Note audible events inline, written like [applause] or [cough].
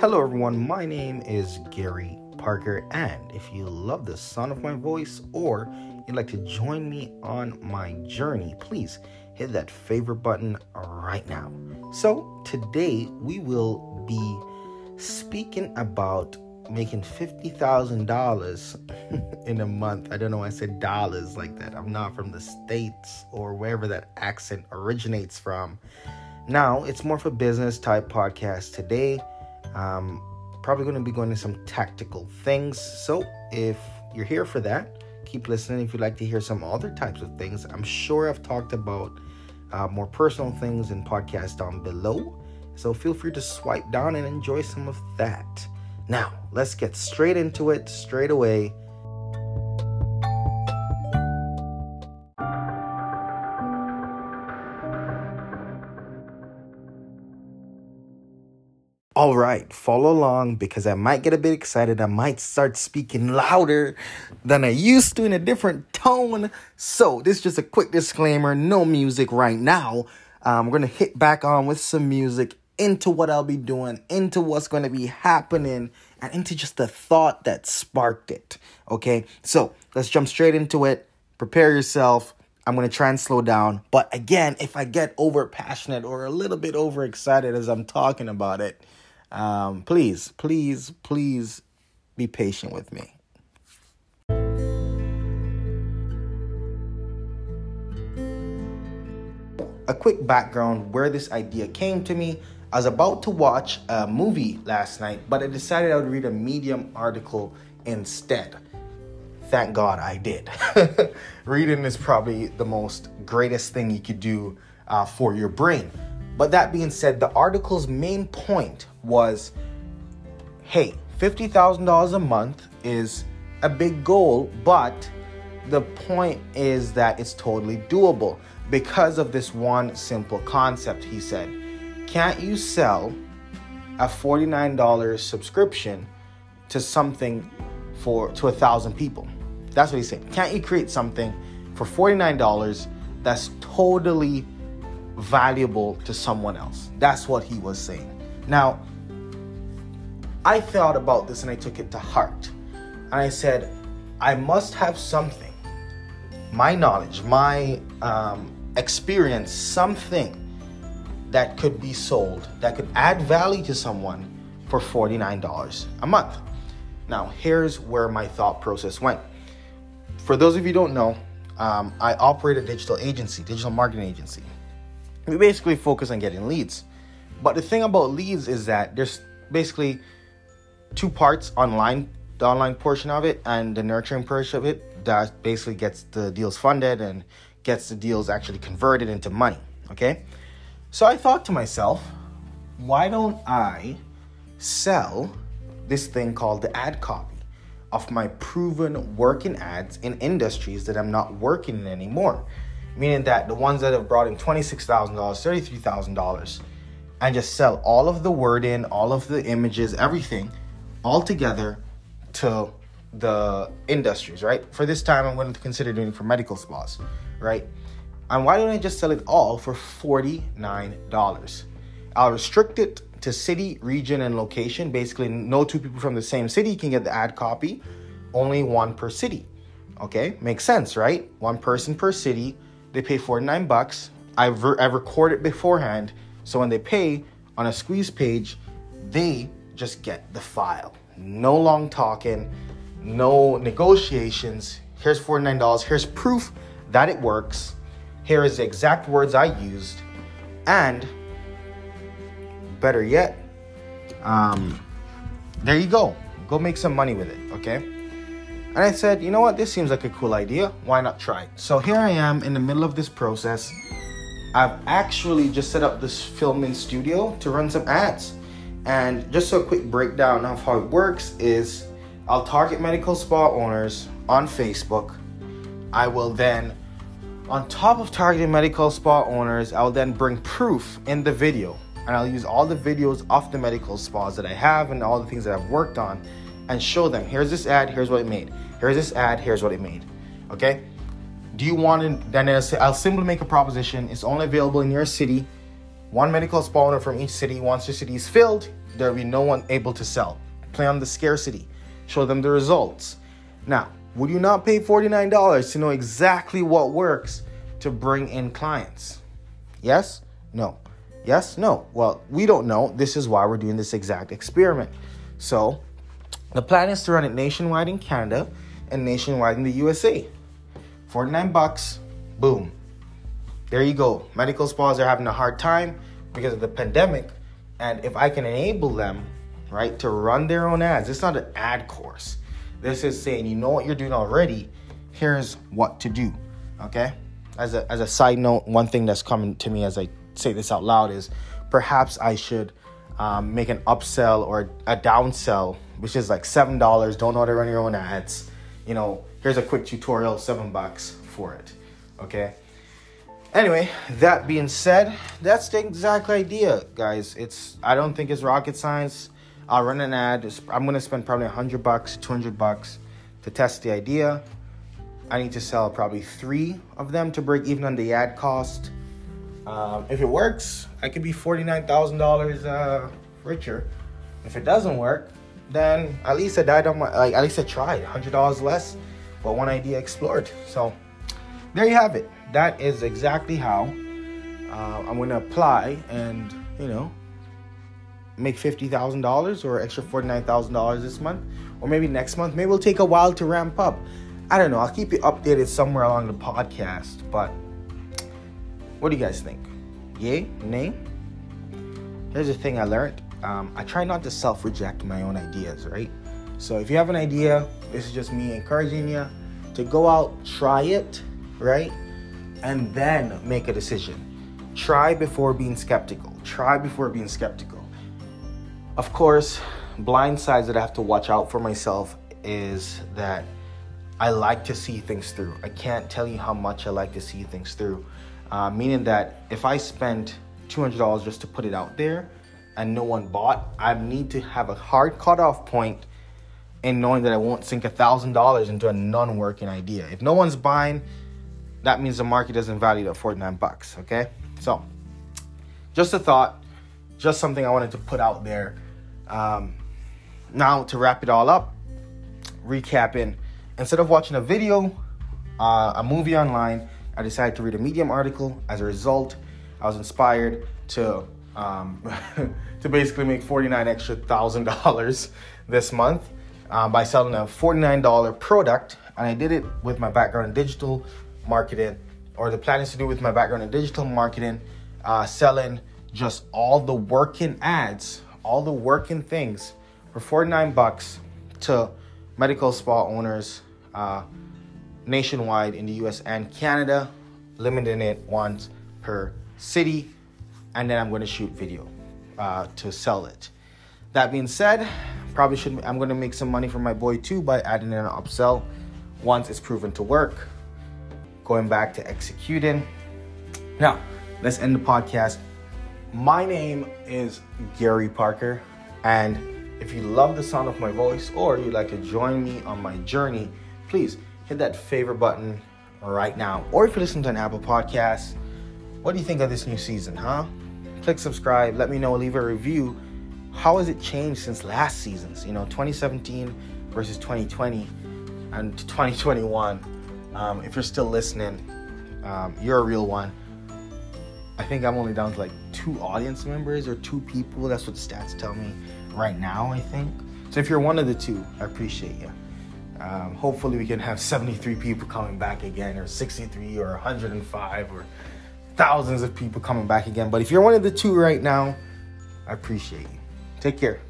Hello, everyone. My name is Gary Parker, and if you love the sound of my voice or you'd like to join me on my journey, please hit that favorite button right now. So, today we will be speaking about making $50,000 [laughs] in a month. I don't know why I said dollars like that. I'm not from the States or wherever that accent originates from. Now, it's more of a business type podcast today. Um, probably going to be going into some tactical things. So, if you're here for that, keep listening. If you'd like to hear some other types of things, I'm sure I've talked about uh, more personal things in podcasts down below. So, feel free to swipe down and enjoy some of that. Now, let's get straight into it straight away. All right, follow along because I might get a bit excited. I might start speaking louder than I used to in a different tone. So, this is just a quick disclaimer no music right now. Um, we're going to hit back on with some music into what I'll be doing, into what's going to be happening, and into just the thought that sparked it. Okay, so let's jump straight into it. Prepare yourself. I'm to try and slow down. But again, if I get over passionate or a little bit overexcited as I'm talking about it, um, please, please, please be patient with me. A quick background where this idea came to me. I was about to watch a movie last night, but I decided I would read a Medium article instead. Thank God I did. [laughs] Reading is probably the most greatest thing you could do uh, for your brain. But that being said, the article's main point was hey, $50,000 a month is a big goal, but the point is that it's totally doable because of this one simple concept, he said. Can't you sell a $49 subscription to something for to a thousand people? That's what he's saying. Can't you create something for $49 that's totally valuable to someone else? That's what he was saying. Now, I thought about this and I took it to heart. And I said, I must have something, my knowledge, my um, experience, something that could be sold, that could add value to someone for $49 a month. Now, here's where my thought process went. For those of you don't know, um, I operate a digital agency, digital marketing agency. We basically focus on getting leads. But the thing about leads is that there's basically two parts online the online portion of it and the nurturing portion of it that basically gets the deals funded and gets the deals actually converted into money okay so i thought to myself why don't i sell this thing called the ad copy of my proven working ads in industries that i'm not working in anymore meaning that the ones that have brought in $26000 $33000 and just sell all of the wording all of the images everything all together to the industries, right? For this time, I'm going to consider doing for medical spas, right? And why don't I just sell it all for $49? I'll restrict it to city, region, and location. Basically, no two people from the same city can get the ad copy, only one per city. Okay, makes sense, right? One person per city. They pay 49 bucks. I've, re- I've recorded beforehand, so when they pay on a squeeze page, they just get the file. No long talking, no negotiations. Here's $49. Here's proof that it works. Here is the exact words I used. And better yet, um, there you go. Go make some money with it, okay? And I said, you know what? This seems like a cool idea. Why not try it? So here I am in the middle of this process. I've actually just set up this filming studio to run some ads. And just a quick breakdown of how it works is I'll target medical spa owners on Facebook. I will then, on top of targeting medical spa owners, I'll then bring proof in the video. And I'll use all the videos of the medical spas that I have and all the things that I've worked on and show them here's this ad, here's what it made. Here's this ad, here's what it made. Okay? Do you want to? Then I'll simply make a proposition. It's only available in your city. One medical spa owner from each city. Once your city is filled, There'll be no one able to sell. Play on the scarcity. Show them the results. Now, would you not pay $49 to know exactly what works to bring in clients? Yes? No. Yes? No. Well, we don't know. This is why we're doing this exact experiment. So, the plan is to run it nationwide in Canada and nationwide in the USA. 49 bucks, boom. There you go. Medical spas are having a hard time because of the pandemic. And if I can enable them, right, to run their own ads, it's not an ad course. This is saying, you know what you're doing already, here's what to do. Okay? As a, as a side note, one thing that's coming to me as I say this out loud is perhaps I should um, make an upsell or a downsell, which is like seven dollars. Don't know how to run your own ads. You know, here's a quick tutorial, seven bucks for it. Okay. Anyway, that being said, that's the exact idea, guys. It's I don't think it's rocket science. I'll run an ad. I'm gonna spend probably hundred bucks, two hundred bucks to test the idea. I need to sell probably three of them to break even on the ad cost. Um, if it works, I could be $49,000 uh, richer. If it doesn't work, then at least I died on my, like, at least I tried. $100 less, but one idea explored. So there you have it. That is exactly how uh, I'm going to apply and, you know, make $50,000 or extra $49,000 this month or maybe next month. Maybe it'll take a while to ramp up. I don't know. I'll keep you updated somewhere along the podcast, but what do you guys think? Yay? Nay? Here's the thing I learned. Um, I try not to self reject my own ideas, right? So if you have an idea, this is just me encouraging you to go out, try it, right? And then make a decision. Try before being skeptical. Try before being skeptical. Of course, blind sides that I have to watch out for myself is that I like to see things through. I can't tell you how much I like to see things through uh, meaning that if I spend $200 just to put it out there and no one bought, I need to have a hard cutoff point in knowing that I won't sink a $1,000 into a non working idea. If no one's buying, that means the market doesn't value at 49 bucks, okay? So, just a thought, just something I wanted to put out there. Um, now, to wrap it all up, recapping, instead of watching a video, uh, a movie online, I decided to read a Medium article. As a result, I was inspired to um, [laughs] to basically make forty nine extra thousand dollars this month um, by selling a forty nine dollar product, and I did it with my background in digital marketing, or the plan is to do with my background in digital marketing, uh, selling just all the working ads, all the working things for forty nine bucks to medical spa owners. Uh, nationwide in the US and Canada, limiting it once per city, and then I'm going to shoot video uh, to sell it. That being said, probably should I'm going to make some money for my boy too by adding in an upsell once it's proven to work. Going back to executing. Now, let's end the podcast. My name is Gary Parker, and if you love the sound of my voice or you'd like to join me on my journey, please hit that favorite button right now. Or if you listen to an Apple Podcast, what do you think of this new season, huh? Click subscribe, let me know, leave a review. How has it changed since last season's? You know, 2017 versus 2020 and 2021. Um, if you're still listening, um, you're a real one. I think I'm only down to like two audience members or two people. That's what the stats tell me right now, I think. So if you're one of the two, I appreciate you. Um, hopefully, we can have 73 people coming back again, or 63, or 105, or thousands of people coming back again. But if you're one of the two right now, I appreciate you. Take care.